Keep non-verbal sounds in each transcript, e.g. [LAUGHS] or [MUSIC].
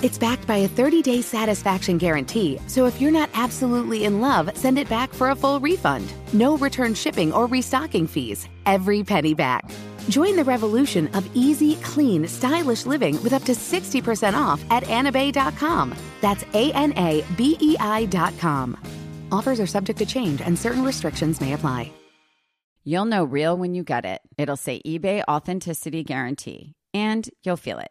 It's backed by a 30 day satisfaction guarantee, so if you're not absolutely in love, send it back for a full refund. No return shipping or restocking fees. Every penny back. Join the revolution of easy, clean, stylish living with up to 60% off at anabei.com. That's A N A B E I.com. Offers are subject to change and certain restrictions may apply. You'll know real when you get it. It'll say eBay Authenticity Guarantee, and you'll feel it.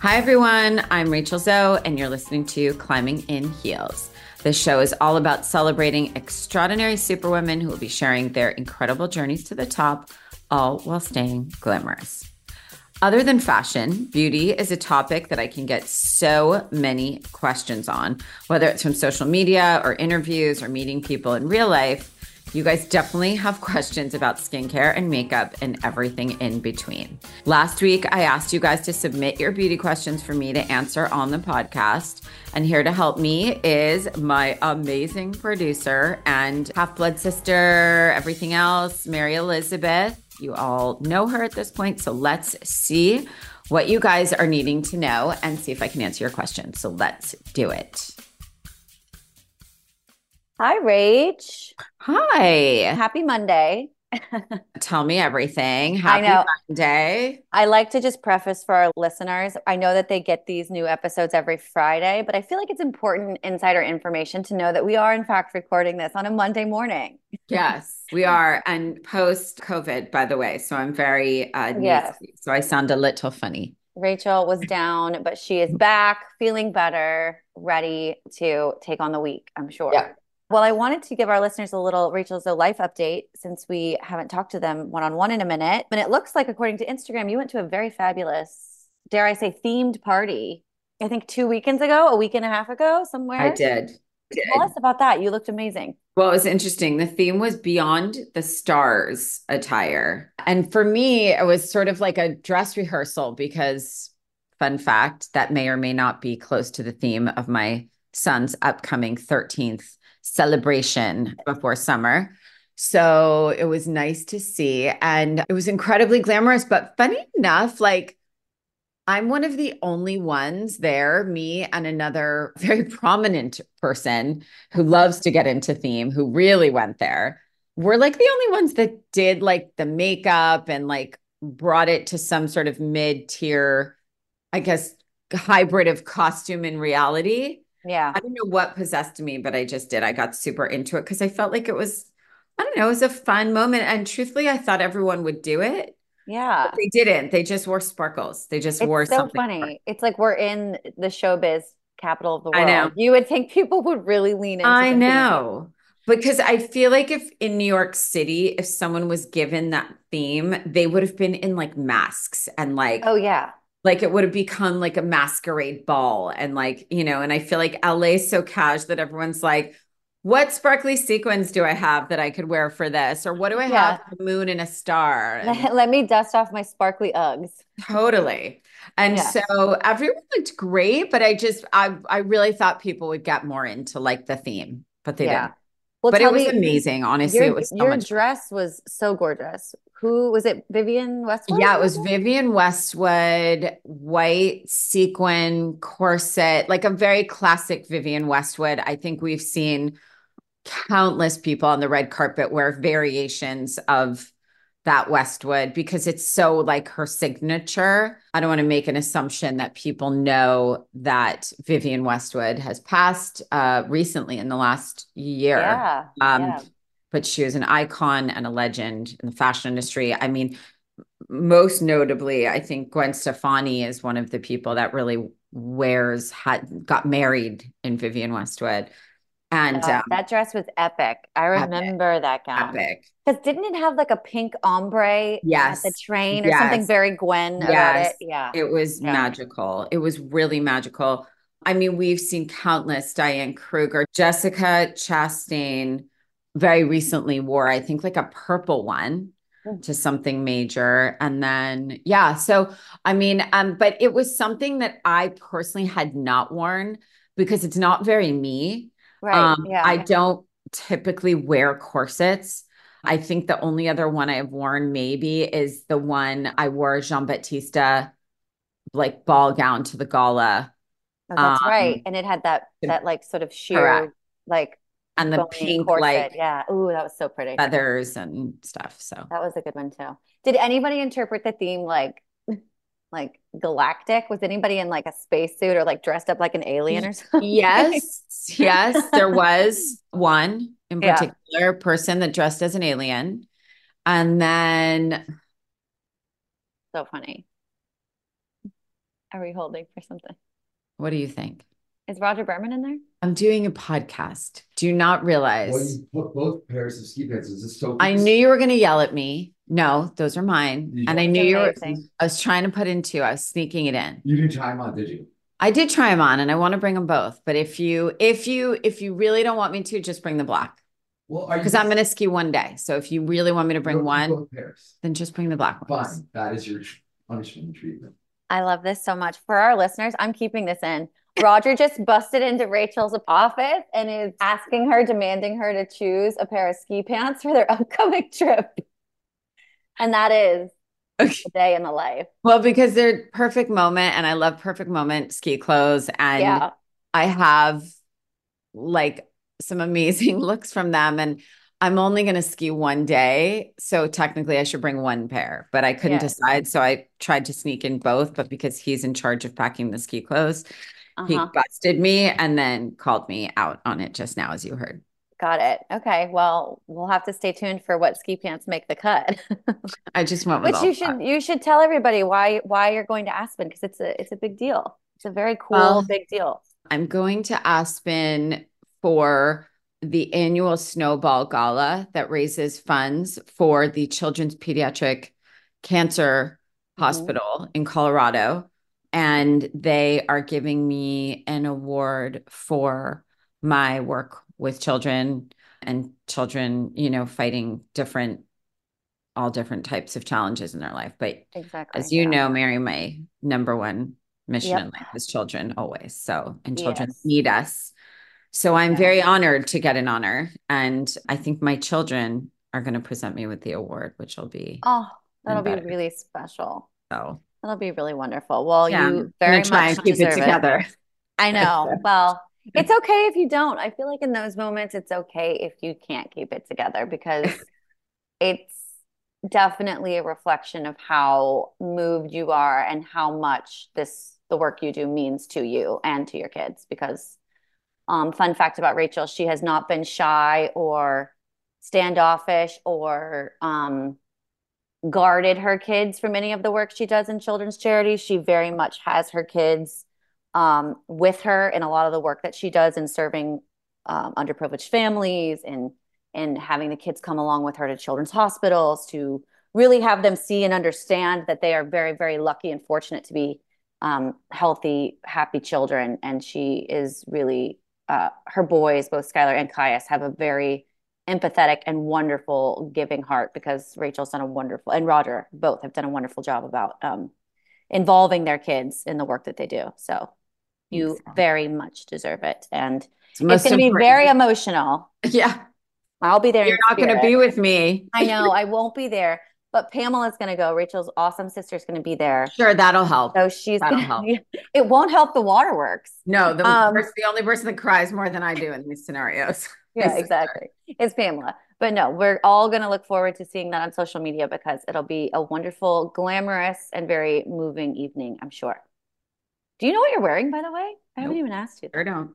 Hi, everyone. I'm Rachel Zoe, and you're listening to Climbing in Heels. This show is all about celebrating extraordinary superwomen who will be sharing their incredible journeys to the top, all while staying glamorous. Other than fashion, beauty is a topic that I can get so many questions on, whether it's from social media or interviews or meeting people in real life. You guys definitely have questions about skincare and makeup and everything in between. Last week, I asked you guys to submit your beauty questions for me to answer on the podcast. And here to help me is my amazing producer and half blood sister, everything else, Mary Elizabeth. You all know her at this point. So let's see what you guys are needing to know and see if I can answer your questions. So let's do it. Hi, Rach. Hi. Happy Monday. [LAUGHS] Tell me everything. Happy know. Monday. I like to just preface for our listeners. I know that they get these new episodes every Friday, but I feel like it's important insider information to know that we are, in fact, recording this on a Monday morning. Yes, we are. And post COVID, by the way. So I'm very uh Yes. So I sound a little funny. Rachel was down, but she is back, feeling better, ready to take on the week, I'm sure. Yeah. Well, I wanted to give our listeners a little Rachel's a life update since we haven't talked to them one on one in a minute. And it looks like, according to Instagram, you went to a very fabulous, dare I say, themed party. I think two weekends ago, a week and a half ago, somewhere. I did. Tell us about that. You looked amazing. Well, it was interesting. The theme was Beyond the Stars attire. And for me, it was sort of like a dress rehearsal because, fun fact, that may or may not be close to the theme of my son's upcoming 13th celebration before summer. So it was nice to see. And it was incredibly glamorous. But funny enough, like, I'm one of the only ones there, me and another [LAUGHS] very prominent person who loves to get into theme, who really went there. We're like the only ones that did like the makeup and like brought it to some sort of mid tier, I guess, hybrid of costume and reality. Yeah. I don't know what possessed me, but I just did. I got super into it because I felt like it was, I don't know, it was a fun moment. And truthfully, I thought everyone would do it. Yeah. But they didn't. They just wore sparkles. They just wore It's so something. funny. It's like we're in the showbiz capital of the world. I know. You would think people would really lean into I the theme. know. Because I feel like if in New York City, if someone was given that theme, they would have been in like masks and like Oh, yeah. Like it would have become like a masquerade ball and like, you know, and I feel like LA is so cash that everyone's like, what sparkly sequins do I have that I could wear for this? Or what do I Yeah. have? A moon and a star. And Let, [LAUGHS] let me dust off my sparkly Uggs. Totally. And Yeah. so everyone looked great, but I just I I really thought people would get more into like the theme, but they Yeah. didn't. Well, but it was me, amazing. Honestly, your, it was so your much dress was so gorgeous. Who was it? Vivienne Westwood? Yeah, it was Vivienne Westwood, white sequin corset, like a very classic Vivienne Westwood. I think we've seen countless people on the red carpet wear variations of that Westwood because it's so like her signature. I don't want to make an assumption that people know that Vivienne Westwood has passed uh, recently in the last year. Yeah, um, yeah. But she was an icon and a legend in the fashion industry. I mean, most notably, I think Gwen Stefani is one of the people that really wears had got married in Vivienne Westwood. And Uh, um, that dress was epic. I remember that gown. epic. Because didn't it have like a pink ombre at Yes. the train or something very Gwen about Yes. it? Yeah. It was Yeah. magical. It was really magical. I mean, we've seen countless Diane Kruger, Jessica Chastain very recently wore, I think, like a purple one Mm. to something major. And then, yeah. So, I mean, um, but it was something that I personally had not worn because it's not very me. Right. Um, yeah. I don't typically wear corsets. I think the only other one I've worn maybe is the one I wore Giambattista like ball gown to the gala Oh, that's um, right. And it had that that like sort of sheer Correct. like and the pink corset. like Yeah. Ooh, that was so pretty. feathers and stuff. So That was a good one too. Did anybody interpret the theme like [LAUGHS] like galactic? Was anybody in like a spacesuit or like dressed up like an alien or something? yes, [LAUGHS] yes, there was one in Yeah. particular person that dressed as an alien. And then So funny. Are we holding for something? what do you think? Is Rodger Berman in there? I'm doing a podcast. Do you not realize? Well, you put both pairs of ski pants. Is this so? I knew you were going to yell at me. No, those are mine. You And I knew you were, Amazing. I was trying to put in two. I was sneaking it in. You didn't try them on, did you? I did try them on and I want to bring them both. But if you, if you, if you really don't want me to, just bring the black Well, are you? because I'm going to ski one day. So if you really want me to bring Both- one, Both pairs. then just bring the black ones. Fine. That is your punishment and treatment. I love this so much. For our listeners, I'm keeping this in. Rodger just busted into Rachel's office and is asking her, demanding her to choose a pair of ski pants for their [LAUGHS] upcoming trip. And that is Okay. a day in the life. Well, because they're perfect moment and I love perfect moment ski clothes. And Yeah. I have like some amazing [LAUGHS] looks from them. And I'm only going to ski one day. So technically, I should bring one pair, but I couldn't Yeah. decide. So I tried to sneak in both. But because he's in charge of packing the ski clothes, he Uh-huh. busted me and then called me out on it just now, as you heard. Got it. Okay. Well, we'll have to stay tuned for what ski pants make the cut. [LAUGHS] I just went with But you should you should tell everybody why why you're going to Aspen because it's a it's a big deal. It's a very cool Well, big deal. I'm going to Aspen for the annual Snowball Gala that raises funds for the Children's Pediatric Cancer Mhm. Hospital in Colorado. And they are giving me an award for my work with children and children, you know, fighting different, all different types of challenges in their life. But Exactly. as you yeah. know, Mary, my number one mission Yep. in life is children always. So, and children Yes. need us. So I'm Yeah. very honored to get an honor. And I think my children are going to present me with the award, which will be Oh, that'll be really special. so. That'll be really wonderful. Well, Yeah, you very try much and keep it together. I know. Well, [LAUGHS] it's okay if you don't. I feel like in those moments, it's okay if you can't keep it together because [LAUGHS] it's definitely a reflection of how moved you are and how much this the work you do means to you and to your kids. Because, um, fun fact about Rachel, she has not been shy or standoffish or um guarded her kids from any of the work she does in children's charities. She very much has her kids um, with her in a lot of the work that she does in serving um, underprivileged families and and having the kids come along with her to children's hospitals to really have them see and understand that they are very very lucky and fortunate to be um, healthy happy children and she is really uh, her boys both Skyler and Kaius have a very empathetic and wonderful giving heart because Rachel's done a wonderful and Rodger both have done a wonderful job about um, involving their kids in the work that they do. So you very much deserve it. And It's it's going to be very emotional. Yeah. I'll be there. You're not going to be with me. I know I won't be there, but Pamela's going to go. Rachel's awesome sister's going to be there. Sure, that'll help. So she's That'll gonna, help. it won't help the waterworks. No, the, Um, person- the only person that cries more than I do in these scenarios. Yeah, exactly. It's Pamela. But no, we're all going to look forward to seeing that on social media because it'll be a wonderful, glamorous, and very moving evening, I'm sure. Do you know what you're wearing, by the way? I haven't even asked you. Sure don't.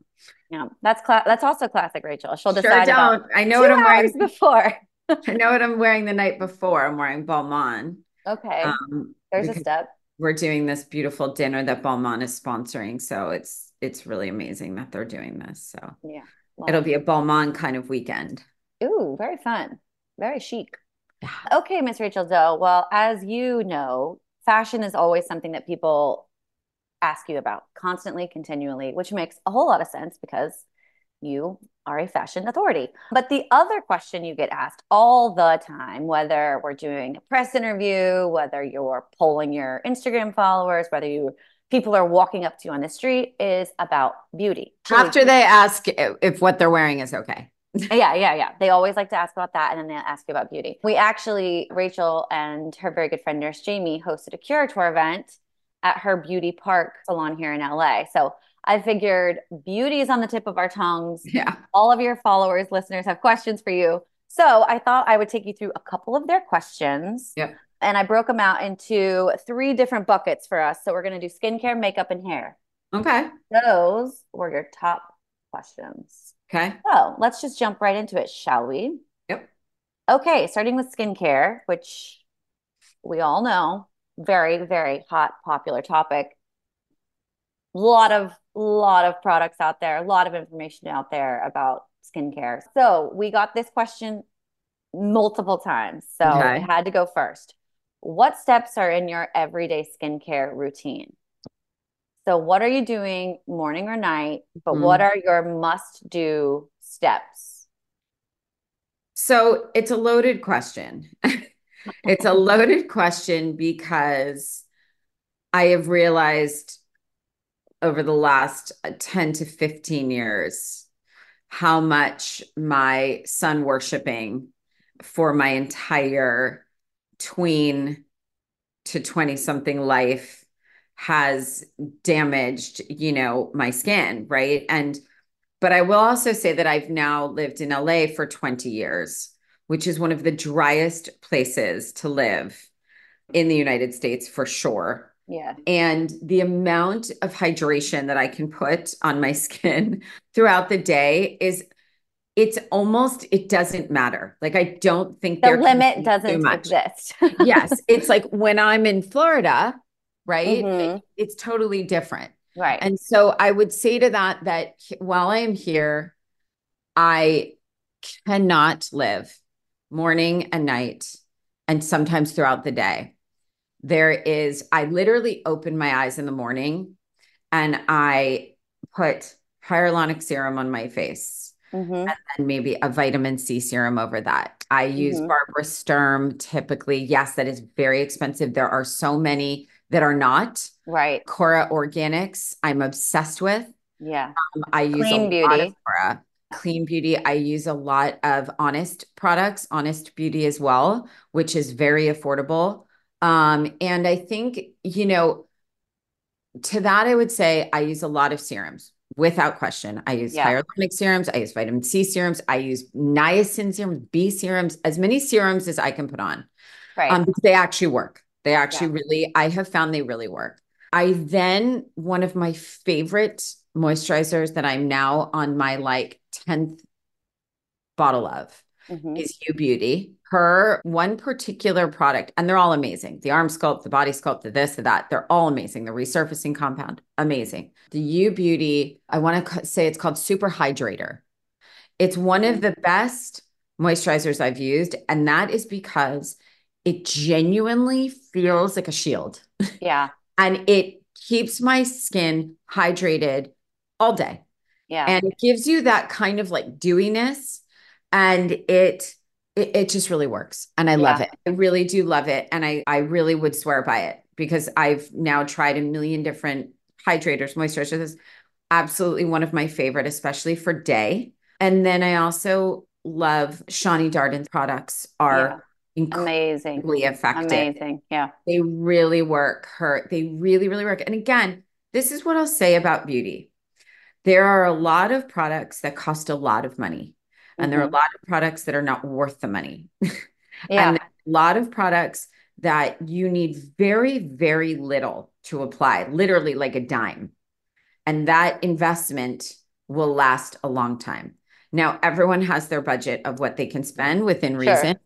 Yeah, that's cla- that's also classic, Rachel. She'll decide about don't. I know what I'm wearing. before. [LAUGHS] I know what I'm wearing the night before. I'm wearing Balmain. Okay, Um, there's a step. we're doing this beautiful dinner that Balmain is sponsoring. So it's it's really amazing that they're doing this. So Yeah. It'll be a Balmain kind of weekend. Ooh, very fun. Very chic. Yeah. Okay, Miss Rachel Zoe. Well, as you know, fashion is always something that people ask you about constantly, continually, which makes a whole lot of sense because you are a fashion authority. But the other question you get asked all the time, whether we're doing a press interview, whether you're polling your Instagram followers, whether you people are walking up to you on the street, is about beauty. After they ask if what they're wearing is okay. [LAUGHS] Yeah, yeah, yeah. They always like to ask about that and then they ask you about beauty. We actually, Rachel and her very good friend Nurse Jamie hosted a Curateur event at her beauty park salon here in LA. So I figured beauty is on the tip of our tongues. Yeah. All of your followers, listeners have questions for you. So I thought I would take you through a couple of their questions. Yep. And I broke them out into three different buckets for us. So we're going to do skincare, makeup, and hair. Okay. Those were your top questions. Okay. So let's just jump right into it, shall we? Yep. Okay, starting with skincare, which we all know, very, very hot, popular topic. A lot of lot of products out there, a lot of information out there about skincare. So we got this question multiple times. So Okay. I had to go first. What steps are in your everyday skincare routine? So what are you doing morning or night? But what are your must do steps? So it's a loaded question. [LAUGHS] it's a loaded question because I have realized over the last uh, 10 to 15 years how much my sun worshiping for my entire tween to 20 something life has damaged, you know, my skin, right? And but I will also say that I've now lived in LA for 20 years, which is one of the driest places to live in the United States for sure. Yeah. And the amount of hydration that I can put on my [LAUGHS] skin throughout the day is it's almost it doesn't matter. Like I don't think The limit doesn't exist. [LAUGHS] yes, it's like when I'm in Florida, right? Mhm. It's totally different. Right. And so I would say to that that while I am here, I cannot live morning and night and sometimes throughout the day. There is, I literally open my eyes in the morning and I put hyaluronic serum on my face Mhm. and then maybe a vitamin C serum over that. I use Mhm. Barbara Sturm typically. Yes, that is very expensive. There are so many that are not. Right. Kora Organics, I'm obsessed with. Yeah. Um, I use Clean a lot Beauty. of Kora. Clean Beauty. I use a lot of Honest products, Honest Beauty as well, which is very affordable. Um, and I think, you know, to that, I would say I use a lot of serums without question. I use Yeah. hyaluronic serums, I use vitamin C serums, I use niacin serums, B serums, as many serums as I can put on Right. um, they actually work. They actually really, I have found they really work. I then, one of my favorite moisturizers that I'm now on my like 10th bottle of Mhm. is U Beauty. Her one particular product, and they're all amazing. The arm sculpt, the body sculpt, the this, the that, they're all amazing. The resurfacing compound, amazing. The U Beauty, I want to say it's called Super Hydrator. It's one of the best moisturizers I've used, and that is because it genuinely feels like a shield Yeah. [LAUGHS] and it keeps my skin hydrated all day Yeah. and it gives you that kind of like dewiness and it it, it just really works and i love it. I really do love it and i i really would swear by it because i've now tried a million different hydrators moisturizers. Absolutely one of my favorite especially for day. And then i also love shani darden's products are Amazing. incredibly effective. Amazing. Yeah. they really work her they really really work. And again this is what i'll say about beauty. There are a lot of products that cost a lot of money And there are a Mhm. lot of products that are not worth the money. [LAUGHS] Yeah. And a lot of products that you need very, very little to apply, literally like a dime. And that investment will last a long time. Now, everyone has their budget of what they can spend within Sure. reason,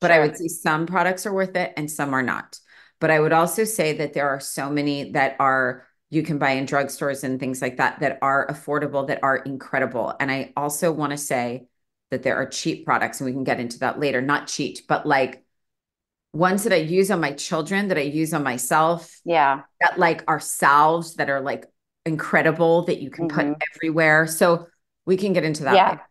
but I would say some products are worth it and some are not. But I would also say that there are so many that are you can buy in drugstores and things like that that are affordable, that are incredible. And I also want to say that there are cheap products, and we can get into that later. Not cheap, but like ones that I use on my children, that I use on myself, Yeah. that like are salves that are like incredible that you can put Mhm. everywhere. So we can get into that. Yeah. later.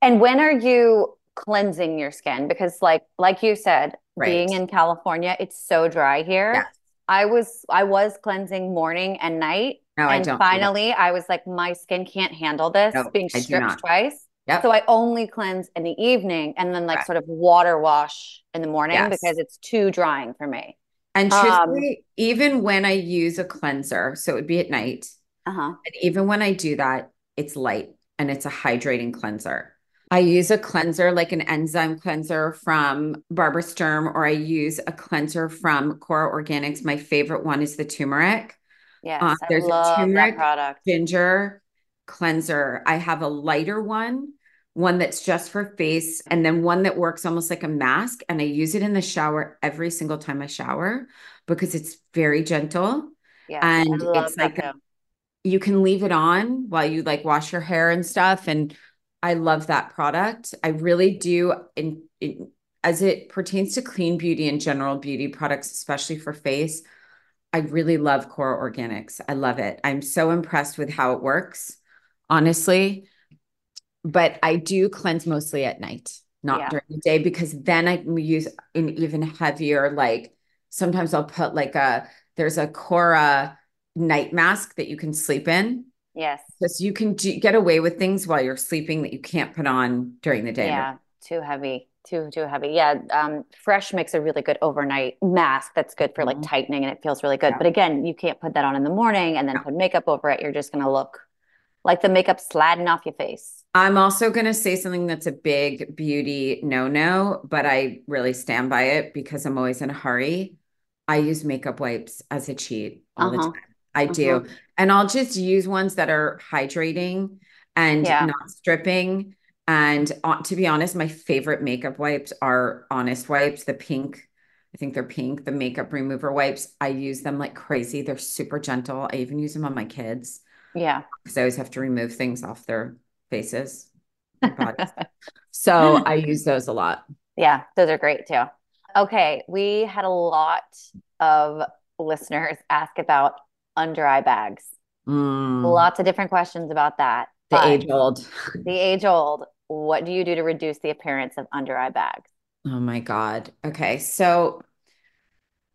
And when are you cleansing your skin? Because like like you said, being in California, it's so dry here. Yes. I was I was cleansing morning and night. No, I and don't. do finally I was like, my skin can't handle this No, being stripped twice. Yep. So I only cleanse in the evening and then like Correct. sort of water wash in the morning Yes. because it's too drying for me. And Um, truthfully, even when I use a cleanser, so it would be at night, Uh-huh. and even when I do that, it's light and it's a hydrating cleanser. I use a cleanser like an enzyme cleanser from Barbara Sturm, or I use a cleanser from Kora Organics. My favorite one is the turmeric. Yes, Uh, I there's a love turmeric that product. ginger cleanser. I have a lighter one, one that's just for face, and then one that works almost like a mask. And I use it in the shower every single time I shower because it's very gentle. Yes, I and it's like too. You can leave it on while you like wash your hair and stuff. And I love that product. I really do. In, in as it pertains to clean beauty and general beauty products, especially for face, I really love Kora Organics. I love it. I'm so impressed with how it works, honestly. But I do cleanse mostly at night, not Yeah. during the day, because then I can use an even heavier, like sometimes I'll put like a, there's a Kora night mask that you can sleep in. Yes. Because you can do, get away with things while you're sleeping that you can't put on during the day. Yeah, too heavy. Too too heavy. Yeah, um, Fresh makes a really good overnight mask that's good for like Mhm. tightening and it feels really good. Yeah. But again, you can't put that on in the morning and then put makeup over it. You're just gonna look like the makeup sliding off your face. I'm also going to say something that's a big beauty no no, but I really stand by it because I'm always in a hurry. I use makeup wipes as a cheat all the Uh-huh. time. I do. Uh-huh. And I'll just use ones that are hydrating and Yeah. not stripping. And uh, to be honest, my favorite makeup wipes are Honest Wipes, the pink. I think they're pink, the makeup remover wipes. I use them like crazy. They're super gentle. I even use them on my kids Yeah. because I always have to remove things off their faces. their. [LAUGHS] So I use those a lot. Yeah, those are great too. Okay, we had a lot of listeners ask about under eye bags. Mm, Lots of different questions about that. the But age old. [LAUGHS] the age old, what do you do to reduce the appearance of under eye bags? Oh my God. Okay. So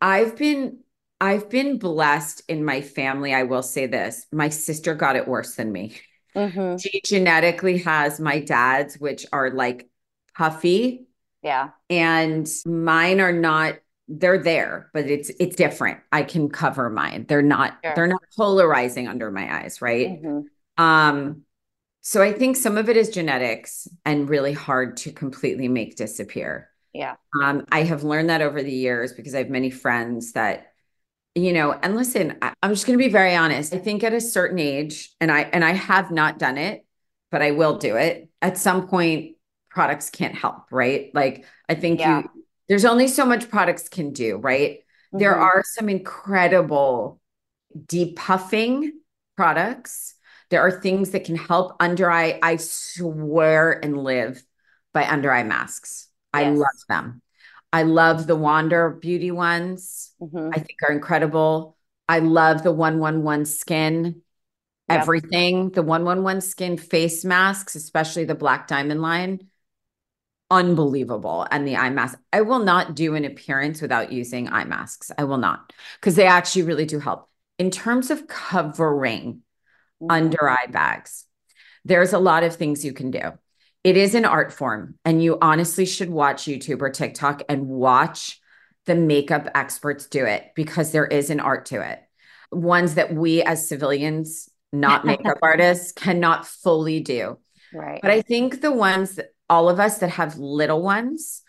I've been I've been blessed in my family. I will say this. My sister got it worse than me. Mm-hmm. She genetically has my dad's, which are like puffy, Yeah. and mine are not, they're there, but it's it's different. I can cover mine. They're not, Sure. they're not polarizing under my eyes, right? Mhm. Um, so I think some of it is genetics and really hard to completely make disappear. Yeah. Um, I have learned that over the years because I have many friends that, you know, and listen, I, I'm just going to be very honest. I think at a certain age, and I and I have not done it, but I will do it. At some point, products can't help, right? Like I think Yeah. you there's only so much products can do, right? There Mhm. are some incredible depuffing products. There are things that can help under eye. I swear and live by under eye masks. I love them. I love the Wander Beauty ones. Mhm. I think are incredible. I love the 111 skin, Yep. everything. The 111 skin face masks, especially the Black Diamond line, unbelievable. And the eye mask. I will not do an appearance without using eye masks. I will not, because they actually really do help. In terms of covering Mhm. under eye bags, there's a lot of things you can do. It is an art form, and you honestly should watch YouTube or TikTok and watch the makeup experts do it because there is an art to it. Ones that we as civilians, not [LAUGHS] makeup artists, cannot fully do. Right. But I think the ones that all of us that have little ones,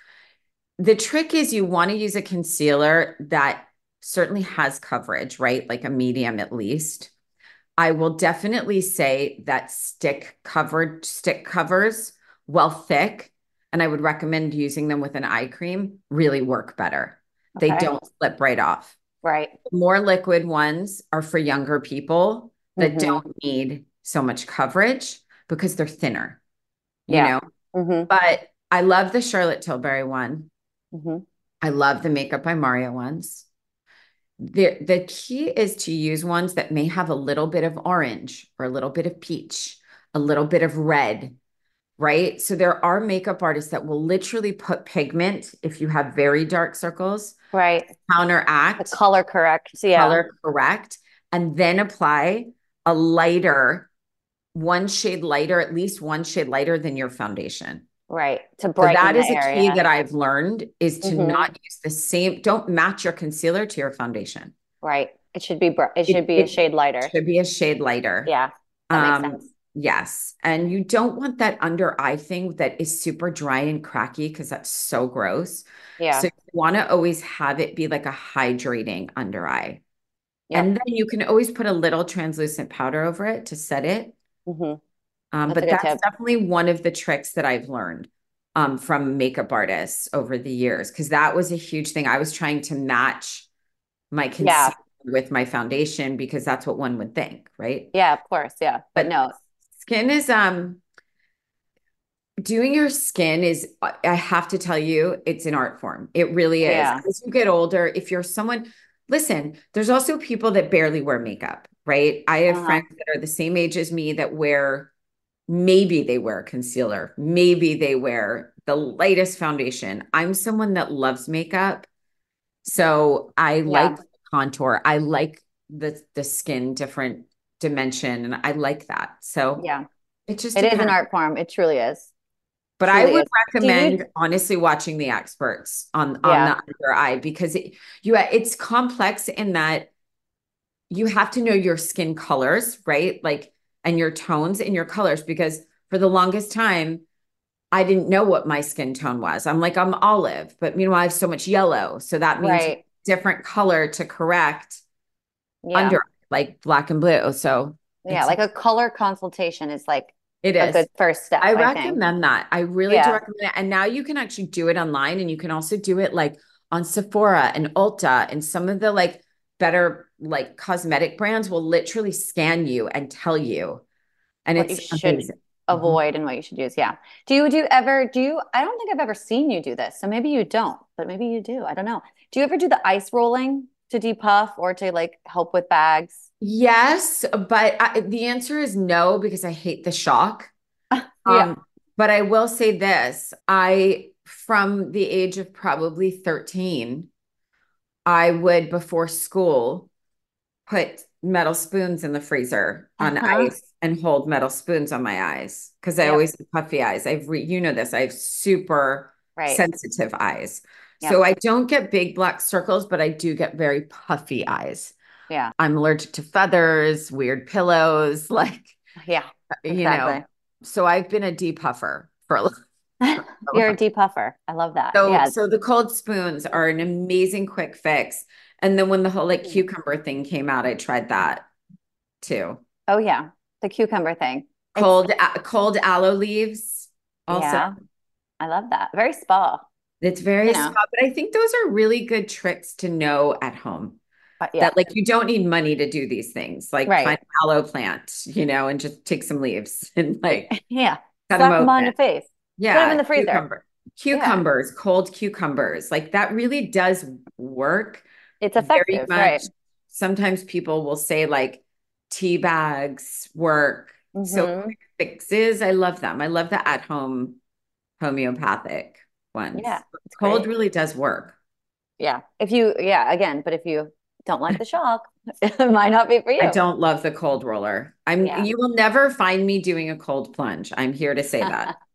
the trick is you want to use a concealer that certainly has coverage, right? Like a medium at least. I will definitely say that stick covered stick covers well thick and I would recommend using them with an eye cream really work better. They don't slip right off. Right. More liquid ones are for younger people that Mhm. don't need so much coverage because they're thinner. You Yeah. know, hmm but I love the Charlotte Tilbury one. hmm I love the Makeup by Mario ones. The the key is to use ones that may have a little bit of orange or a little bit of peach, a little bit of red, right? So there are makeup artists that will literally put pigment if you have very dark circles, Right. The counteract, color correct. So yeah. color correct, and then apply a lighter, one shade lighter, at least one shade lighter than your foundation. Right. To So brighten that is the a area. key that I've learned is to Mhm. not use the same, don't match your concealer to your foundation. Right. It should be br- it It- should be a shade lighter. It should be a shade lighter. Yeah. That makes Um, sense. Yes. And you don't want that under eye thing that is super dry and cracky because that's so gross. Yeah. So you want to always have it be like a hydrating under eye. Yeah. And then you can always put a little translucent powder over it to set it. hmm Um, That's but that's tip. definitely one of the tricks that I've learned um, from makeup artists over the years, because that was a huge thing. I was trying to match my Yeah. with my foundation because that's what one would think, right? Yeah, of course. Yeah. But But no. Skin is um doing your skin is I have to tell you, it's an art form. It really is. Yeah. As you get older, if you're someone, listen, there's also people that barely wear makeup, right? I have Uh-huh. friends that are the same age as me that wear maybe they wear concealer, maybe they wear the lightest foundation. I'm someone that loves makeup. So I like contour. I like the the skin different dimension and I like that. So Yeah. it just It is an art form. It truly is. But I would is. Do you- recommend honestly watching the experts on on Yeah. the under eye because it, you it's complex in that you have to know your skin colors, right? Like and your tones and your colors because for the longest time I didn't know what my skin tone was. I'm like I'm olive, but meanwhile I have so much yellow, so that means Right. different color to correct Yeah. under like black and blue. So Yeah. Like a color consultation is like it is a good first step, I I think. recommend that. I really do recommend it. And now you can actually do it online and you can also do it like on Sephora and Ulta and some of the like better like cosmetic brands will literally scan you and tell you. And What you it's should amazing. Mm-hmm. avoid and what you should use. Yeah. Do you do you ever do you I don't think I've ever seen you do this. So maybe you don't, but maybe you do. I don't know. Do you ever do the ice rolling to depuff or to like help with bags? Yes, but I, the answer is no because I hate the shock. [LAUGHS] Yeah. Um, but I will say this, I from the age of probably 13, I would before school put metal spoons in the freezer on Uh-huh. ice and hold metal spoons on my eyes because I Yep. always have puffy eyes. I've re, you know this, I have super Right. sensitive eyes. Yep. So I don't get big black circles, but I do get very puffy eyes. Yeah. I'm allergic to feathers, weird pillows, [LAUGHS] like, Yeah. you know. So I've been a depuffer for a little. [LAUGHS] [LAUGHS] You're a depuffer. I love that. So, yeah. so the cold spoons are an amazing quick fix. And then when the whole like Mm. cucumber thing came out, I tried that too. Oh yeah. The cucumber thing. Cold, a- cold aloe leaves. Also, Yeah. I love that. Very spa. It's very You know. soft, but I think those are really good tricks to know at home. But yeah. That like you don't need money to do these things. Like Right. find an aloe plant, you know, and just take some leaves [LAUGHS] and like [LAUGHS] yeah. cut Slap them them on your face. Yeah, put them in the freezer. cucumber. Cucumbers, cold cucumbers. Like that really does work It's very effective, right? Sometimes people will say like tea bags work. So Mhm. quick fixes, I love them. I love the at-home homeopathic ones. Yeah, Cold great. really does work. Yeah. If you, yeah, again, but if you don't like the shock, [LAUGHS] it might not be for you. I don't love the cold roller. I'm Yeah. you will never find me doing a cold plunge. I'm here to say that. [LAUGHS]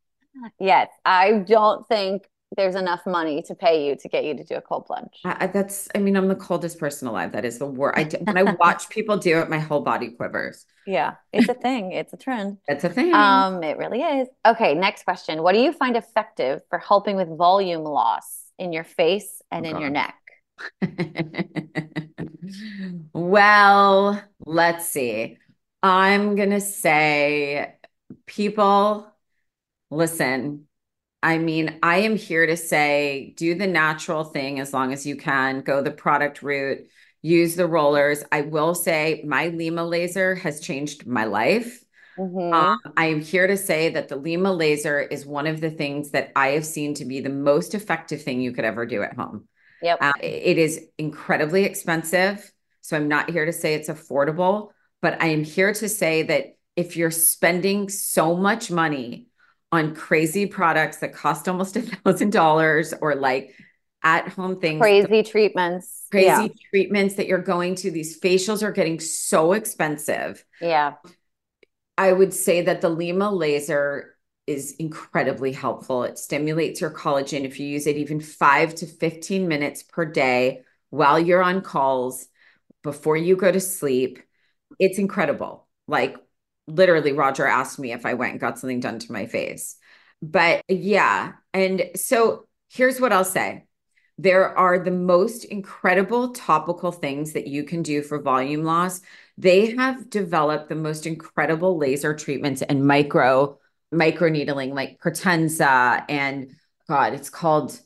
Yes, I don't think there's enough money to pay you to get you to do a cold plunge. I, that's, I mean, I'm the coldest person alive. That is the word. I, when I watch [LAUGHS] people do it, my whole body quivers. Yeah, it's a thing. It's a trend. [LAUGHS] It's a thing. Um, it really is. Okay, next question. What do you find effective for helping with volume loss in your face and Oh, in your neck? [LAUGHS] well, let's see. I'm going to say, people, listen. I mean, I am here to say do the natural thing as long as you can, go the product route, use the rollers. I will say, my LYMA laser has changed my life. Mhm. Um, I am here to say that the LYMA laser is one of the things that I have seen to be the most effective thing you could ever do at home. Yep. Uh, it is incredibly expensive. So I'm not here to say it's affordable, but I am here to say that if you're spending so much money on crazy products that cost almost [LAUGHS] a thousand dollars or like at home things, Crazy treatments. crazy treatments that you're going to, these facials are getting so expensive. Yeah. I would say that the LYMA laser is incredibly helpful. It stimulates your collagen if you use it even five to 15 minutes per day while you're on calls before you go to sleep. It's incredible. Like literally, Rodger asked me if I went and got something done to my face. But yeah. And so here's what I'll say there are the most incredible topical things that you can do for volume loss they have developed the most incredible laser treatments and micro micro needling like Potenza and God, it's called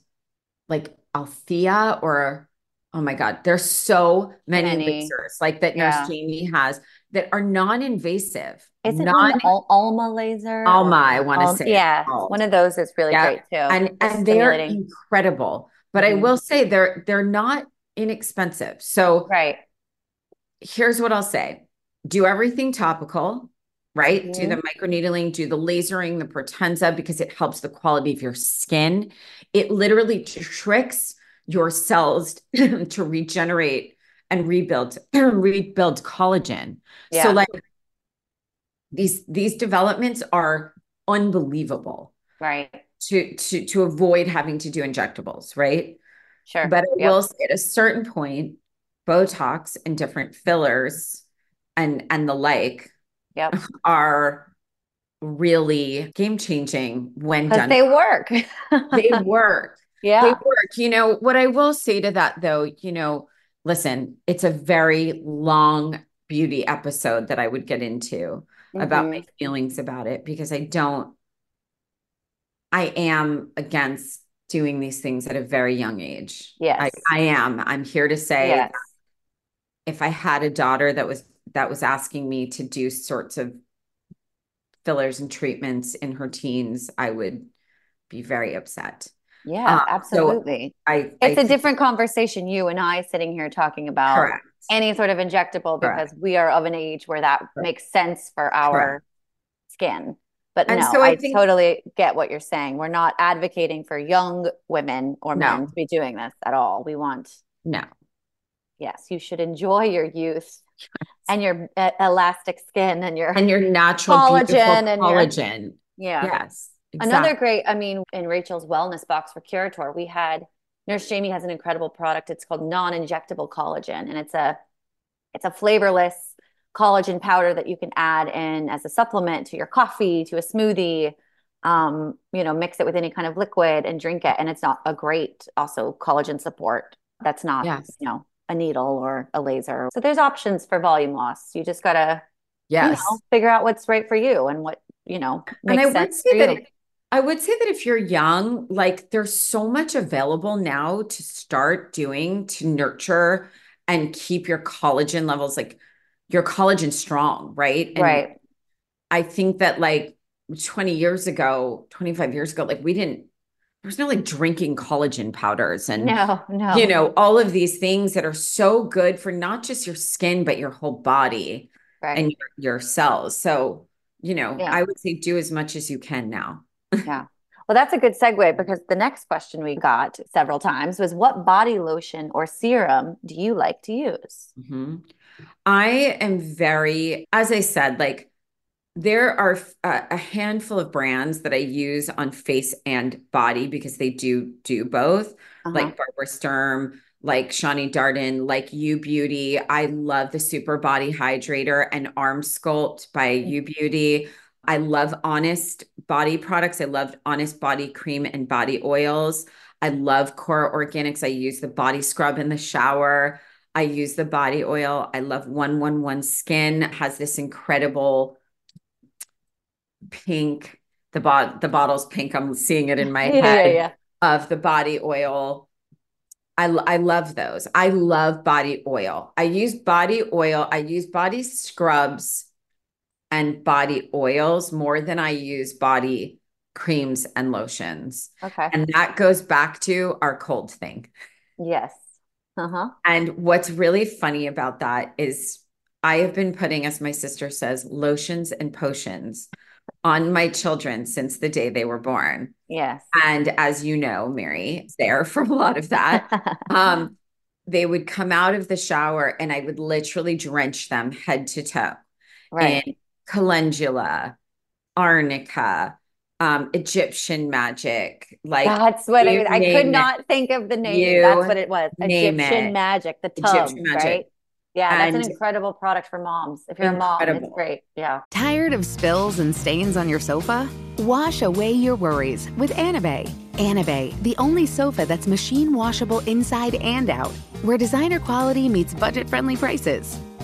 like Althea or oh my God, there's so many, Many. lasers like that Yeah. Nurse Jamie has that are non-invasive. Is it non Al- Alma laser? Alma, I want to Al- say. Yeah. One of those is really Yeah. great too. and and they're incredible. But I Mhm. will say they're they're not inexpensive. So Right. here's what I'll say do everything topical, right? Do Mhm. the microneedling, do the lasering, the Potenza, because it helps the quality of your skin. It literally tricks your cells [LAUGHS] to regenerate and rebuild, [CLEARS THROAT] rebuild collagen. Yeah. So like these these developments are unbelievable Right. to to to avoid having to do injectables, right? Sure. But I Yep. will say at a certain point, Botox and different fillers and and the like Yep. [LAUGHS] are really game changing when done. they work. [LAUGHS] They [LAUGHS] work. Yeah. They work. You know, what I will say to that though, you know, listen, it's a very long beauty episode that I would get into about Mhm. my feelings about it because I don't I am against doing these things at a very young age. Yes. I, I am. I'm here to say Yes. if I had a daughter that was that was asking me to do sorts of fillers and treatments in her teens, I would be very upset. Yeah, Um, so absolutely. I it's I a different conversation, you and I sitting here talking about correct. any sort of injectable because we are of an age where that makes sense for our skin. But And no, so I I, think- totally get what you're saying. We're not advocating for young women or No. men to be doing this at all. We want, No. yes, you should enjoy your youth [LAUGHS] and your uh, elastic skin and your, And your natural Collagen and your- collagen. yeah. Yes. Another great, I mean, in Rachel's wellness box for Curateur, we had Nurse Jamie has an incredible product. It's called non-injectable collagen, and it's a it's a flavorless collagen powder that you can add in as a supplement to your coffee, to a smoothie. Um, you know, mix it with any kind of liquid and drink it. And it's not a great also collagen support. That's not, Yes. you know, a needle or a laser. So there's options for volume loss. You just gotta, you Yes. know, figure out what's right for you and what, you know, and makes I would sense say for that you. I would say that if you're young, like there's so much available now to start doing to nurture and keep your collagen levels like your collagen strong, right? And right. I think that like 20 years ago, 25 years ago, like we didn't there was no like drinking collagen powders and No, no. you know all of these things that are so good for not just your skin but your whole body right. and your, your cells. So, you know, Yeah. I would say do as much as you can now. Well, that's a good segue because the next question we got several times was what body lotion or serum do you like to use? Mhm. I am very, as I said, like there are a, a handful of brands that I use on face and body because they do do both, Uh-huh. like Barbara Sturm, like Shani Darden, like U Beauty. I love the Super Body Hydrator and Arm Sculpt by U Beauty. I love Honest body products. I love Honest body cream and body oils. I love Kora Organics. I use the body scrub in the shower. I use the body oil. I love 111 Skin has this incredible pink. The bot the bottle's pink. I'm seeing it in my [LAUGHS] Yeah, head yeah, of the body oil. I, I love those. I love body oil. I use body oil. I use body scrubs and body oils more than I use body creams and lotions. Okay. And that goes back to our cold thing. Yes. Uh-huh. And what's really funny about that is I have been putting, as my sister says, lotions and potions on my children since the day they were born. Yes. And as you know, Mary there [LAUGHS] for a lot of that. [LAUGHS] um, they would come out of the shower and I would literally drench them head to toe Right. in calendula, arnica, um, Egyptian magic, like That's what you it, I name could it. not think of the name. You That's what it was. name Egyptian it. magic, the tub, Egyptian magic. right? Yeah, that's And- an incredible product for moms. If you're a mom, it's great. Yeah. Tired of spills and stains on your sofa? Wash away your worries with Anabei. Anabei, the only sofa that's machine washable inside and out, where designer quality meets budget friendly prices.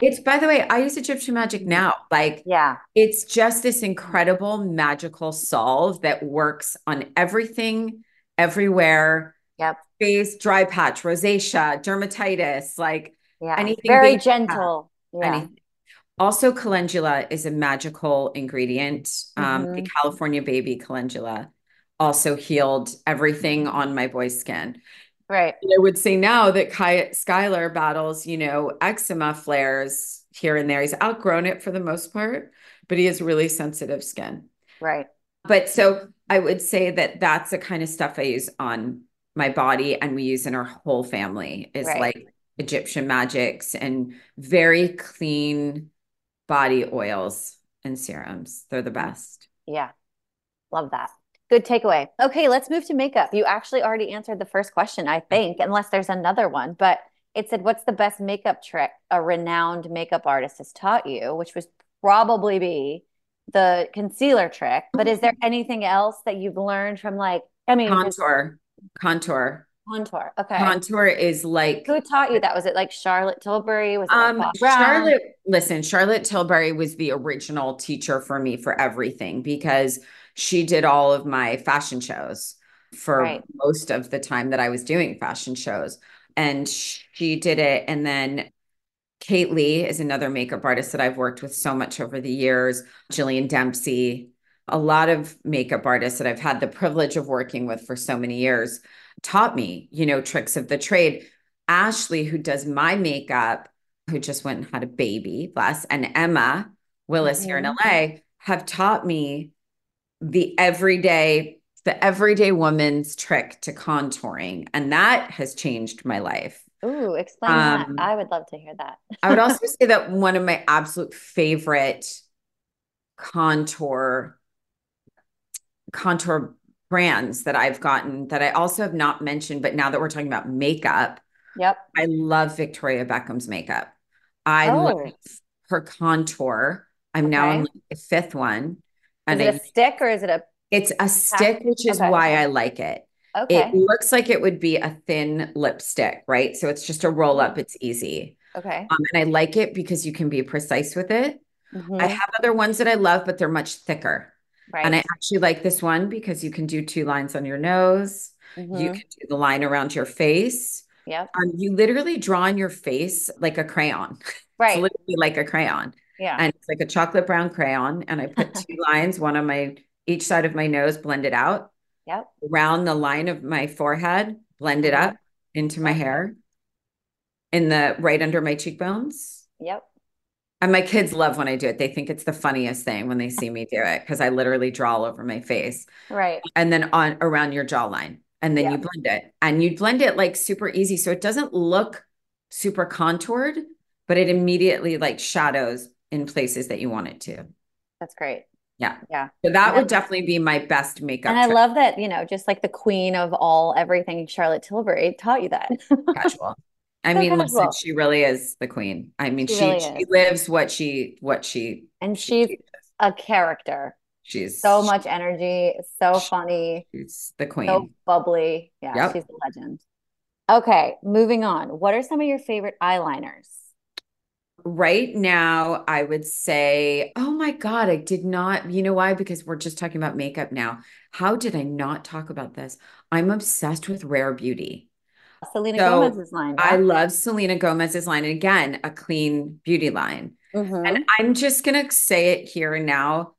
It's by the way, I use Egyptian magic now. Like Yeah. it's just this incredible magical solve that works on everything, everywhere. Yep. Face, dry patch, rosacea, dermatitis, like Yeah. Anything Very gentle. Yeah. anything. Also, calendula is a magical ingredient. Um, the California baby calendula also healed everything on my boy's skin. Right. And I would say now that Ky- Skyler battles, you know, eczema flares here and there. He's outgrown it for the most part, but he has really sensitive skin. Right. But so I would say that that's the kind of stuff I use on my body and we use in our whole family is Right. like Egyptian magics and very clean body oils and serums. They're the best. Yeah. Love that. Good takeaway. Okay, let's move to makeup. You actually already answered the first question, I think, unless there's another one. But it said, What's the best makeup trick a renowned makeup artist has taught you? Which was probably be the concealer trick. But is there anything else that you've learned from like, I mean, Contour, contour, contour. Okay. contour is like Who taught you that? Was it like Charlotte Tilbury? Was it like Um, Bob Charlotte, listen, Charlotte Tilbury was the original teacher for me for everything because she did all of my fashion shows for Right. most of the time that I was doing fashion shows. And she did it. And then Kate Lee is another makeup artist that I've worked with so much over the years. Jillian Dempsey, a lot of makeup artists that I've had the privilege of working with for so many years taught me, you know, tricks of the trade. Ashley, who does my makeup, who just went and had a baby, bless, and Emma Willis here in Mhm. LA have taught me the everyday, the everyday woman's trick to contouring. And that has changed my life. Ooh, explain that. Um, I would love to hear that. [LAUGHS] I would also [LAUGHS] say that one of my absolute favorite contour contour brands that I've gotten that I also have not mentioned, but now that we're talking about makeup, Yep. I love Victoria Beckham's makeup. I Oh. love her contour. I'm now on like the fifth one, Is and it a stick or is it a it's a stick, which is Okay. why I like it. okay? It looks like it would be a thin lipstick, right? So it's just a roll up. It's easy. Okay. Um, and I like it because you can be precise with it. Mhm. I have other ones that I love, but they're much thicker. Right. And I actually like this one because you can do two lines on your nose. You Mhm. can do the line around your face. Yep. Um, you literally draw on your face like a crayon. [LAUGHS] It's Right. literally like a crayon. Yeah. And it's like a chocolate brown crayon. And I put [LAUGHS] two lines, one on my each side of my nose, blend it out, Yep. around the line of my forehead, blend it up mm-hmm. into my hair, in the right under my cheekbones. Yep. And my kids love when I do it. They think it's the funniest thing when they see me do it because I literally draw all over my face Right. and then on around your jawline. And then Yeah. you blend it and you blend it like super easy. So it doesn't look super contoured, but it immediately like shadows in places that you want it to. That's great. Yeah. Yeah. So that And would definitely be my best makeup And I love that, you know, just like the queen of all everything, Charlotte Tilbury taught you that. [LAUGHS] casual. I So mean, listen, she really is the queen. I mean, She she really she lives what she what she And she's teaches. a character. She's So much energy, so funny, she's the queen. so bubbly. Yeah, Yep. she's a legend. Okay, moving on. What are some of your favorite eyeliners? Right now, I would say, oh my God, I did not. You know why? Because we're just talking about makeup now. How did I not talk about this? I'm obsessed with Rare Beauty. Selena So, Gomez's line. I love Selena Gomez's line. And again, a clean beauty line. Mhm. And I'm just going to say it here and now.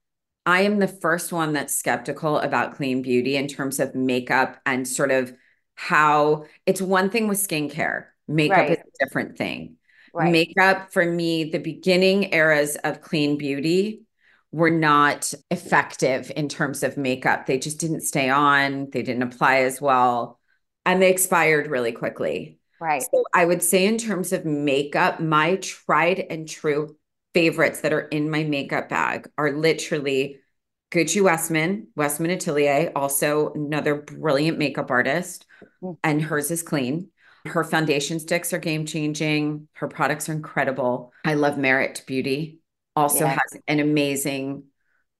I am the first one that's skeptical about clean beauty in terms of makeup and sort of how it's one thing with skincare. Makeup Right. is a different thing. Right. Makeup for me, the beginning eras of clean beauty were not effective in terms of makeup. They just didn't stay on, they didn't apply as well, and they expired really quickly. Right. So I would say, in terms of makeup, my tried and true favorites that are in my makeup bag are literally Gucci Westman, Westman Atelier, also another brilliant makeup artist, Mm. and hers is clean. Her foundation sticks are game changing. Her products are incredible. I love Merit Beauty, also Yes. has an amazing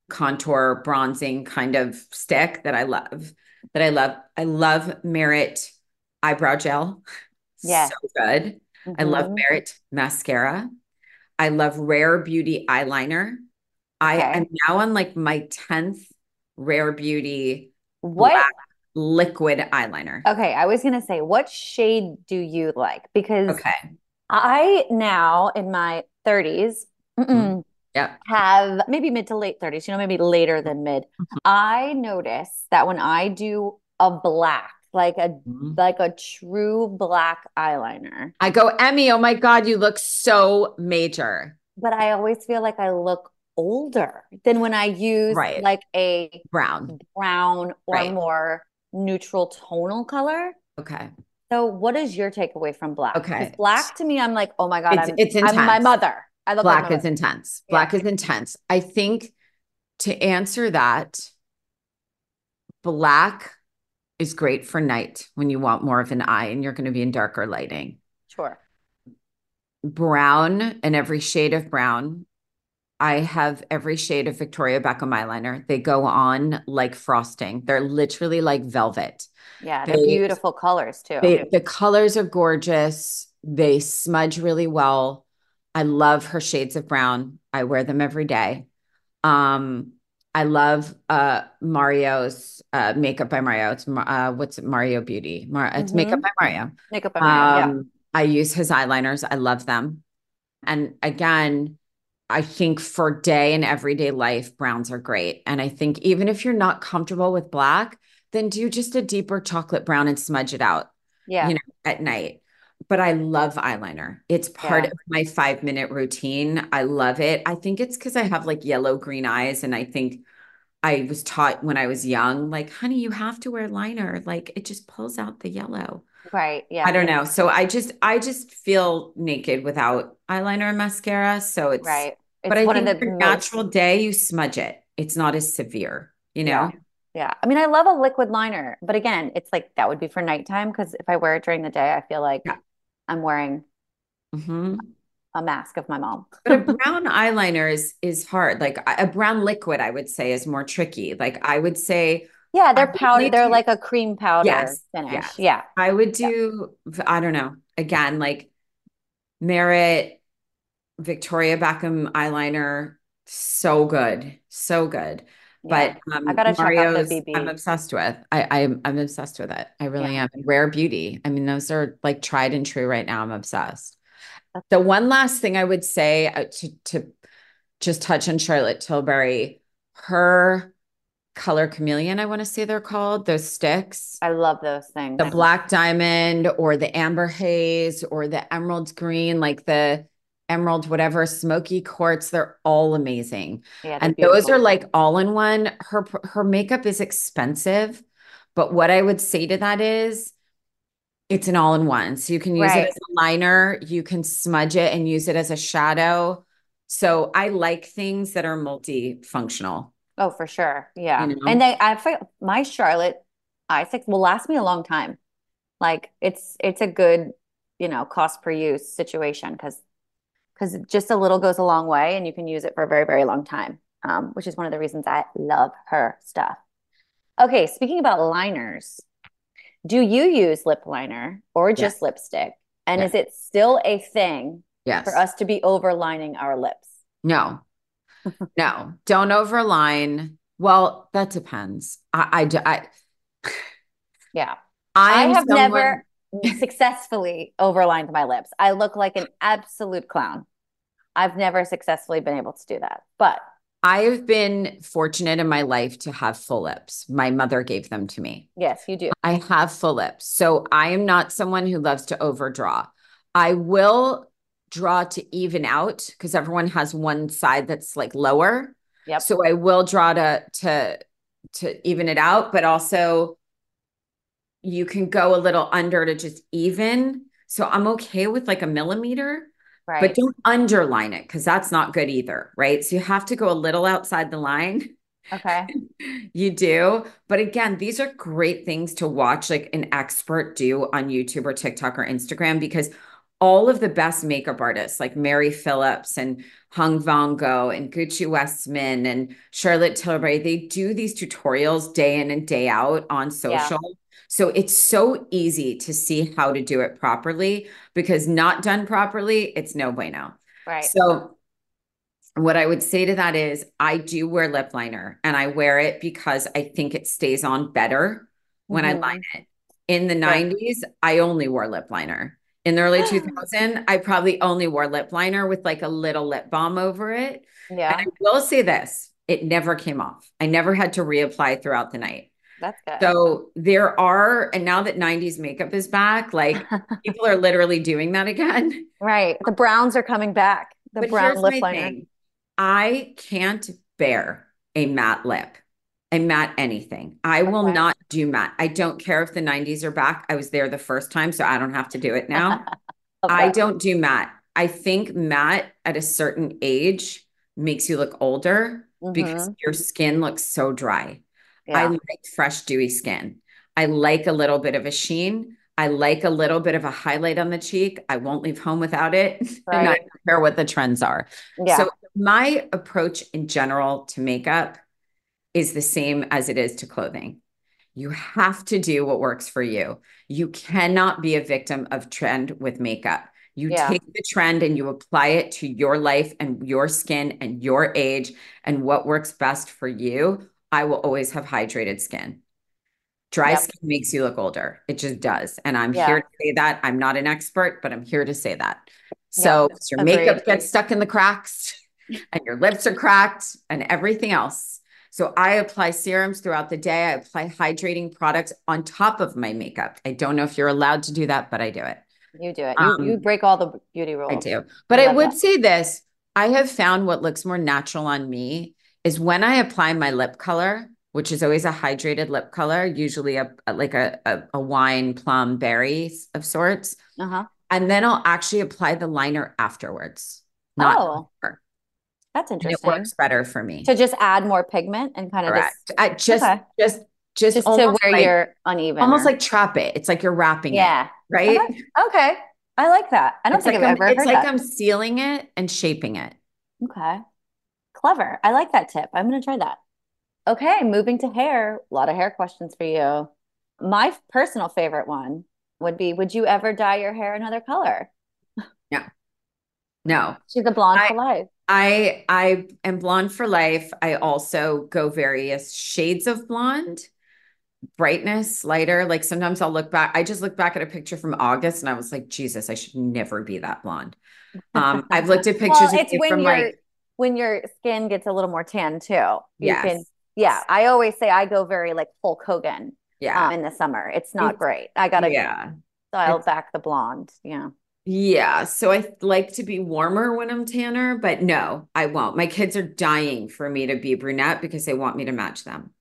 contour bronzing kind of stick that I love. That I love. I love Merit eyebrow gel. Yeah. So good. I mm-hmm. love. Merit mascara. I love Rare Beauty eyeliner. I am now on like my 10th Rare Beauty What? Liquid eyeliner. Okay, I was gonna say, what shade do you like? Because Okay. I now in my 30s mm-mm, Yep. have maybe mid to late 30s, you know, maybe later than mid. Mm-hmm. I notice that when I do a black, like a Mhm. like a true black eyeliner. I go, Emmy, oh my God, you look so major. But I always feel like I look older than when I use Right. like a Brown. brown or Right. more neutral tonal color. Okay. So what is your takeaway from black? Okay. black to me, I'm like, oh my God, It's- I'm, it's I'm my mother. I like Black is intense. Yeah. Black is intense. I think to answer that, black is great for night when you want more of an eye and you're going to be in darker lighting. Sure. Brown and every shade of brown. I have every shade of Victoria Beckham eyeliner. They go on like frosting. They're literally like velvet. Yeah, they're They- beautiful colors too. They, the colors are gorgeous. They smudge really well. I love her shades of brown. I wear them every day. Um, I love uh Mario's uh makeup by Mario. It's uh what's it? Mario Beauty. Mar- it's makeup Mhm. by Mario. Makeup by Mario, yeah. Um, I use his eyeliners. I love them. And again, I think for day and everyday life, browns are great. And I think even if you're not comfortable with black, then do just a deeper chocolate brown and smudge it out Yeah. you know, at night. But I love eyeliner. It's part Yeah. of my five minute routine. I love it. I think it's because I have like yellow green eyes. And I think I was taught when I was young, like, honey, you have to wear liner. Like it just pulls out the yellow. Right. Yeah. I don't know. So I just I just feel naked without eyeliner and mascara. So it's Right. It's but I one think of the for most- natural day, you smudge it. It's not as severe, you know? Yeah. Yeah. I mean, I love a liquid liner, but again, it's like that would be for nighttime because if I wear it during the day, I feel like Yeah. I'm wearing Mhm. a mask of my mom. But a [LAUGHS] brown eyeliner is is hard. Like a brown liquid, I would say, is more tricky. Like I would say Yeah, they're powder. They're like a cream powder Yes, finish. yes. Yeah. I would do, I don't know, again, like Merit, Victoria Beckham eyeliner, so good, so good. Yeah. But um, I gotta check out the BB. I'm obsessed with. I, I'm I'm obsessed with it. I really Yeah. am. Rare Beauty. I mean, those are like tried and true right now. I'm obsessed. The one last thing I would say uh, to to just touch on Charlotte Tilbury, her color chameleon, I want to say they're called, those sticks I love those things. the black diamond or the amber haze or the emerald green, like the emerald, whatever, smoky quartz, they're all amazing. Yeah, And those are like all in one. Her her makeup is expensive, but what I would say to that is it's an all in one. So you can use Right. it as a liner, you can smudge it and use it as a shadow. So I like things that are multifunctional. Oh, for sure. Yeah. You know? And they, I feel my Charlotte i6 will last me a long time. Like it's it's a good, you know, cost per use situation because because just a little goes a long way and you can use it for a very, very long time. Um, which is one of the reasons I love her stuff. Okay, speaking about liners, do you use lip liner or just Yes. lipstick? And Yes. is it still a thing Yes. for us to be overlining our lips? No, no, don't overline. Well, that depends. I, Yeah. I yeah, I am have someone- never successfully overlined my lips. I look like an absolute clown. I've never successfully been able to do that. But I've been fortunate in my life to have full lips. My mother gave them to me. yes, you do. I have full lips. So I am not someone who loves to overdraw. I will draw to even out because everyone has one side that's like lower. Yep. So I will draw to to to even it out, but also you can go a little under to just even. So I'm okay with like a millimeter, Right. but don't underline it because that's not good either, right? So you have to go a little outside the line. okay. [LAUGHS] You do. But again, these are great things to watch like an expert do on YouTube or TikTok or Instagram because all of the best makeup artists like Mary Phillips and Hung Vanngo and Gucci Westman and Charlotte Tilbury, they do these tutorials day in and day out on social. So it's so easy to see how to do it properly because not done properly, it's no bueno. Right. So what I would say to that is I do wear lip liner and I wear it because I think it stays on better when I Mhm. line it. In the Right. 90s, I only wore lip liner. In the early hmm. 2000, I probably only wore lip liner with like a little lip balm over it. Yeah. And I will say this, it never came off. I never had to reapply throughout the night. That's good. So there are, and now that 90s makeup is back, like [LAUGHS] people are literally doing that again. right. The browns are coming back. The But brown lip liner. thing. I can't bear a matte lip, a matte anything. I will Okay. not do matte. I don't care if the 90s are back. I was there the first time, so I don't have to do it now. [LAUGHS] Love I don't do matte. I think matte at a certain age makes you look older because mm-hmm. your skin looks so dry. I like fresh, dewy skin. I like a little bit of a sheen. I like a little bit of a highlight on the cheek. I won't leave home without it. [LAUGHS] And I don't care what the trends are. Yeah. So my approach in general to makeup is the same as it is to clothing. You have to do what works for you. You cannot be a victim of trend with makeup. You Yeah. take the trend and you apply it to your life and your skin and your age and what works best for you. I will always have hydrated skin. Dry Yep. skin makes you look older. It just does. And I'm Yeah. here to say that. I'm not an expert, but I'm here to say that. So your makeup gets stuck in the cracks and your lips are cracked and everything else. So I apply serums throughout the day. I apply hydrating products on top of my makeup. I don't know if you're allowed to do that, but I do it. You do it. You, you Um, break all the beauty rules. I do. But I I would that. say this I have found what looks more natural on me is when I apply my lip color, which is always a hydrated lip color, usually a, a- like a, a, a wine plum berry of sorts. Uh-huh. And then I'll actually apply the liner afterwards. Not Oh, before. That's And it works better for me. To just add more pigment and kind of Correct. just, I just, Okay. just, just, just to where like, you're uneven. almost or- like trap it. It's like you're wrapping it, yeah. right? Okay. I like that. I don't It's think like I've I'm, ever it's like that. I'm sealing it and shaping it. Okay. Clever. I like that tip. I'm going to try that. Okay, moving to hair. A lot of hair questions for you. My personal favorite one would be Would you ever dye your hair another color? No, no, She's a blonde I- for life. I I am blonde for life. I also go various shades of blonde, brightness, lighter. Like sometimes I'll look back. I just look back at a picture from August and I was like, Jesus, I should never be that blonde. Um, I've looked at pictures Well, it's you when from your like, when your skin gets a little more tan too. You Yes. can, yeah. I always say I go very like Hulk Hogan yeah, um, in the summer. It's not It's- great. I gotta yeah, dial It's- back the blonde. Yeah. Yeah. So I like to be warmer when I'm tanner, but no, I won't. My kids are dying for me to be brunette because they want me to match them.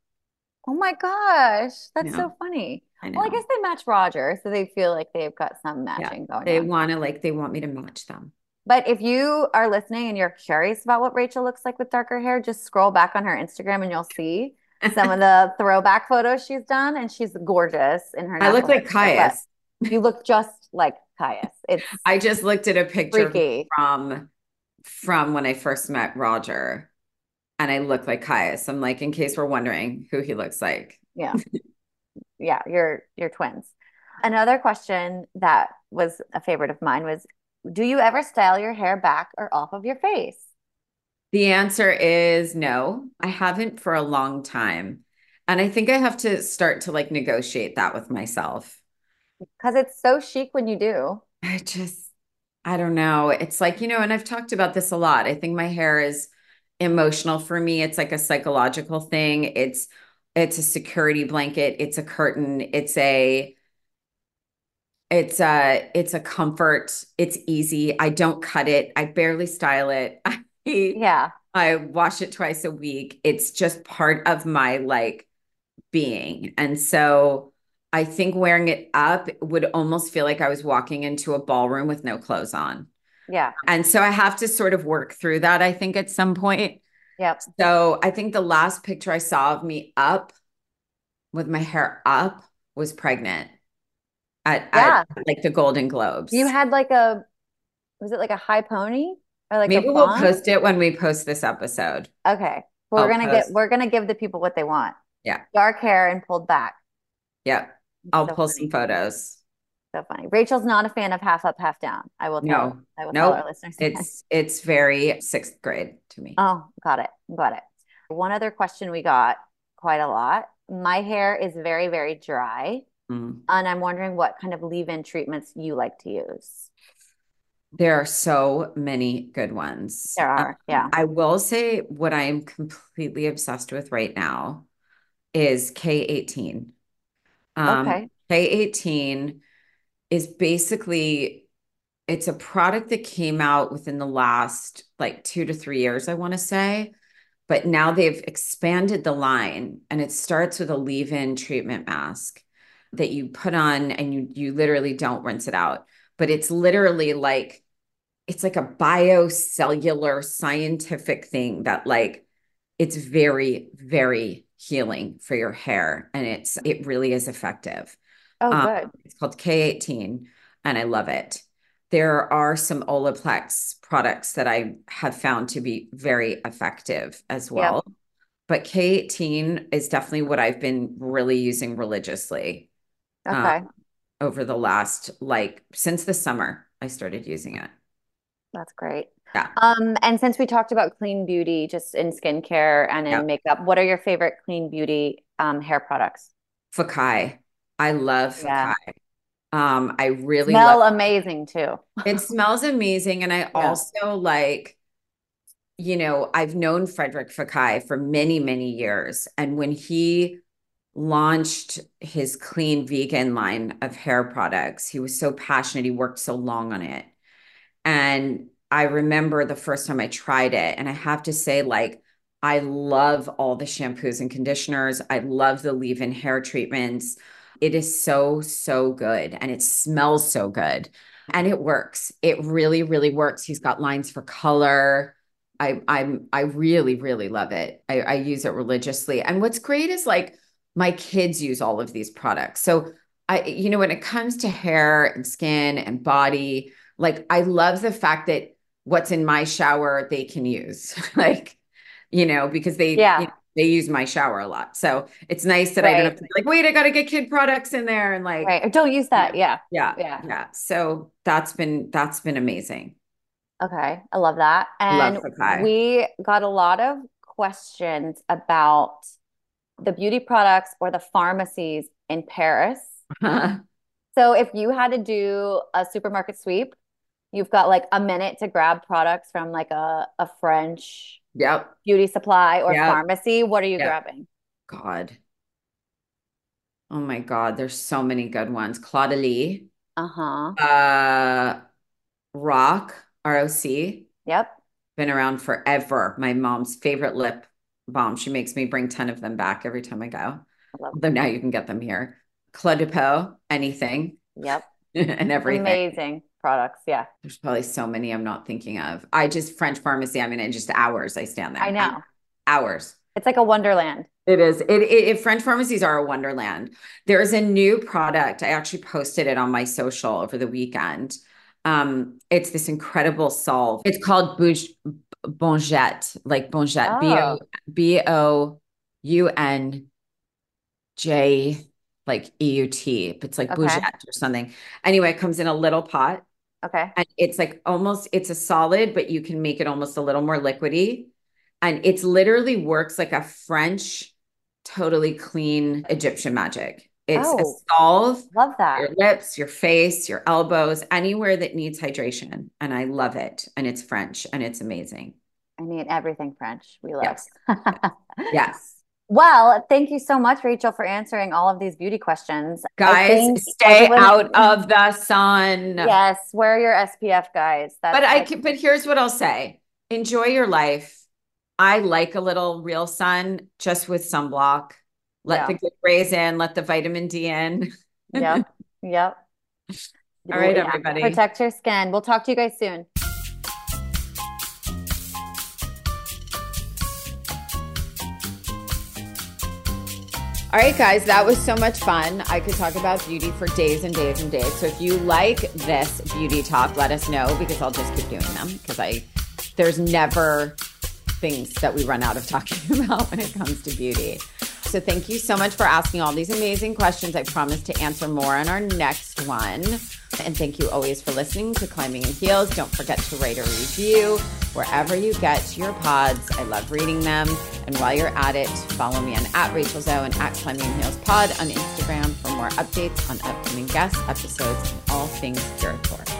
Oh my gosh, that's Yeah. so funny. I know. Well, I guess they match Rodger, so they feel like they've got some Yeah, matching going They on. want to like they want me to match them. But if you are listening and you're curious about what Rachel looks like with darker hair, just scroll back on her Instagram and you'll see some of the throwback photos she's done, and she's gorgeous in her. I look like. Kaius. You look just like Kaius. It's I just looked at a picture freaky. from from when I first met Rodger, and I look like Kaius. I'm like, in case we're wondering who he looks like. Yeah. Yeah, you're you're twins. Another question that was a favorite of mine was, do you ever style your hair back or off of your face? The answer is no. I haven't for a long time. And I think I have to start to like negotiate that with myself. Because it's so chic when you do. I just, I don't know. It's like, you know, and I've talked about this a lot. I think my hair is emotional for me. It's like a psychological thing. It's it's a security blanket, it's a curtain, it's a it's a it's a comfort. It's easy. I don't cut it. I barely style it. [LAUGHS] I Yeah. I wash it twice a week. It's just part of my like being. And so I think wearing it up would almost feel like I was walking into a ballroom with no clothes on. Yeah. And so I have to sort of work through that, I think, at some point. Yep. So I think the last picture I saw of me up with my hair up was pregnant at, Yeah. at like the Golden Globes. You had like a, was it like a high pony or like Maybe we'll post it when we post this episode. Okay. We're I'll gonna get we're gonna give the people what they want. Yeah. Dark hair and pulled back. Yep. I'll So pull funny. some photos. So funny. Rachel's not a fan of half up, half down. I will tell No. I will tell our listeners. It's it's very sixth grade to me. Oh, got it. Got it. One other question we got quite a lot. My hair is very, very dry, Mm. and I'm wondering what kind of leave-in treatments you like to use. There are so many good ones. There are, Um, yeah. I will say what I am completely obsessed with right now is K18. Um, Okay. K18 is basically it's a product that came out within the last like two to three years, I want to say. But now they've expanded the line and it starts with a leave-in treatment mask that you put on and you you literally don't rinse it out. But it's literally like it's like a biocellular scientific thing that like it's very, very healing for your hair. And it's it really is effective. Oh, Um, good. It's called K18 and I love it. There are some Olaplex products that I have found to be very effective as well. But K18 is definitely what I've been really using religiously Okay. uh, over the last, like, since the summer, I started using it. That's great. Yeah. Um, and since we talked about clean beauty just in skincare and in Yeah. makeup, what are your favorite clean beauty um hair products? Fekkai. I love Yeah. Fekkai. Um, I really Smell love amazing too. it smells amazing. And I [LAUGHS] also like, you know, I've known Frédéric Fekkai for many, many years. And when he launched his clean vegan line of hair products, he was so passionate. He worked so long on it. And I remember the first time I tried it, and I have to say, like, I love all the shampoos and conditioners. I love the leave-in hair treatments. It is so, so good. And it smells so good. And it works. It really, really works. He's got lines for color. I I'm I really, really love it. I, I use it religiously. And what's great is like my kids use all of these products. So I, you know, when it comes to hair and skin and body, like I love the fact that what's in my shower they can use. [LAUGHS] like, you know, because they Yeah. you know, they use my shower a lot. So it's nice that I don't have to be like, wait, I gotta get kid products in there and like Right. Don't use that. Yeah. yeah, Yeah. yeah. So that's been that's been amazing. Okay. I love that. And Fekkai. we got a lot of questions about the beauty products or the pharmacies in Paris. [LAUGHS] So if you had to do a supermarket sweep, you've got like a minute to grab products from like a, a French Yep. beauty supply or Yep. pharmacy. What are you Yep. grabbing? God. Oh my God. There's so many good ones. Caudalie, Uh-huh. uh, Rock, ROC, Yep. been around forever. My mom's favorite lip balm. She makes me bring 10 of them back every time I go. I love Although now you can get them here. De anything Yep. [LAUGHS] and everything. Amazing products. Yeah. There's probably so many I'm not thinking of. I just French pharmacy. I mean, in just hours I stand there. I know. Hours. It's like a wonderland. It is. It, it, it- French pharmacies are a wonderland. There is a new product. I actually posted it on my social over the weekend. Um, it's this incredible solve. It's called Bouge, Bongette, like Bongette, B O Oh. B O U N J, like E U T. It's like Okay. Bougette or something. Anyway, it comes in a little pot Okay. and it's like almost it's a solid, but you can make it almost a little more liquidy. And it's literally works like a French, totally clean Egyptian magic. It's a Oh. solve Love that. your lips, your face, your elbows, anywhere that needs hydration. And I love it. And it's French and it's amazing. I need everything French. We love. Yes. [LAUGHS] Yes. Well, thank you so much, Rachel, for answering all of these beauty questions. Guys, stay everyone- out of the sun. Yes, wear your SPF, guys. That's But I can, but here's what I'll say. Enjoy your life. I like a little real sun just with sunblock. Let Yeah. the good rays in, let the vitamin D in. Yep. Yep. [LAUGHS] All right, Yeah. everybody. Protect your skin. We'll talk to you guys soon. All right, guys, that was so much fun. I could talk about beauty for days and days and days. So if you like this beauty talk, let us know because I'll just keep doing them because I there's never things that we run out of talking [LAUGHS] about when it comes to beauty. So thank you so much for asking all these amazing questions. I promise to answer more on our next one. And thank you always for listening to Climbing in Heels. Don't forget to write a review wherever you get your pods. I love reading them. And while you're at it, follow me on at Rachel Zoe and at Climbing in Heels Pod on Instagram for more updates on upcoming guests, episodes, and all things spiritual.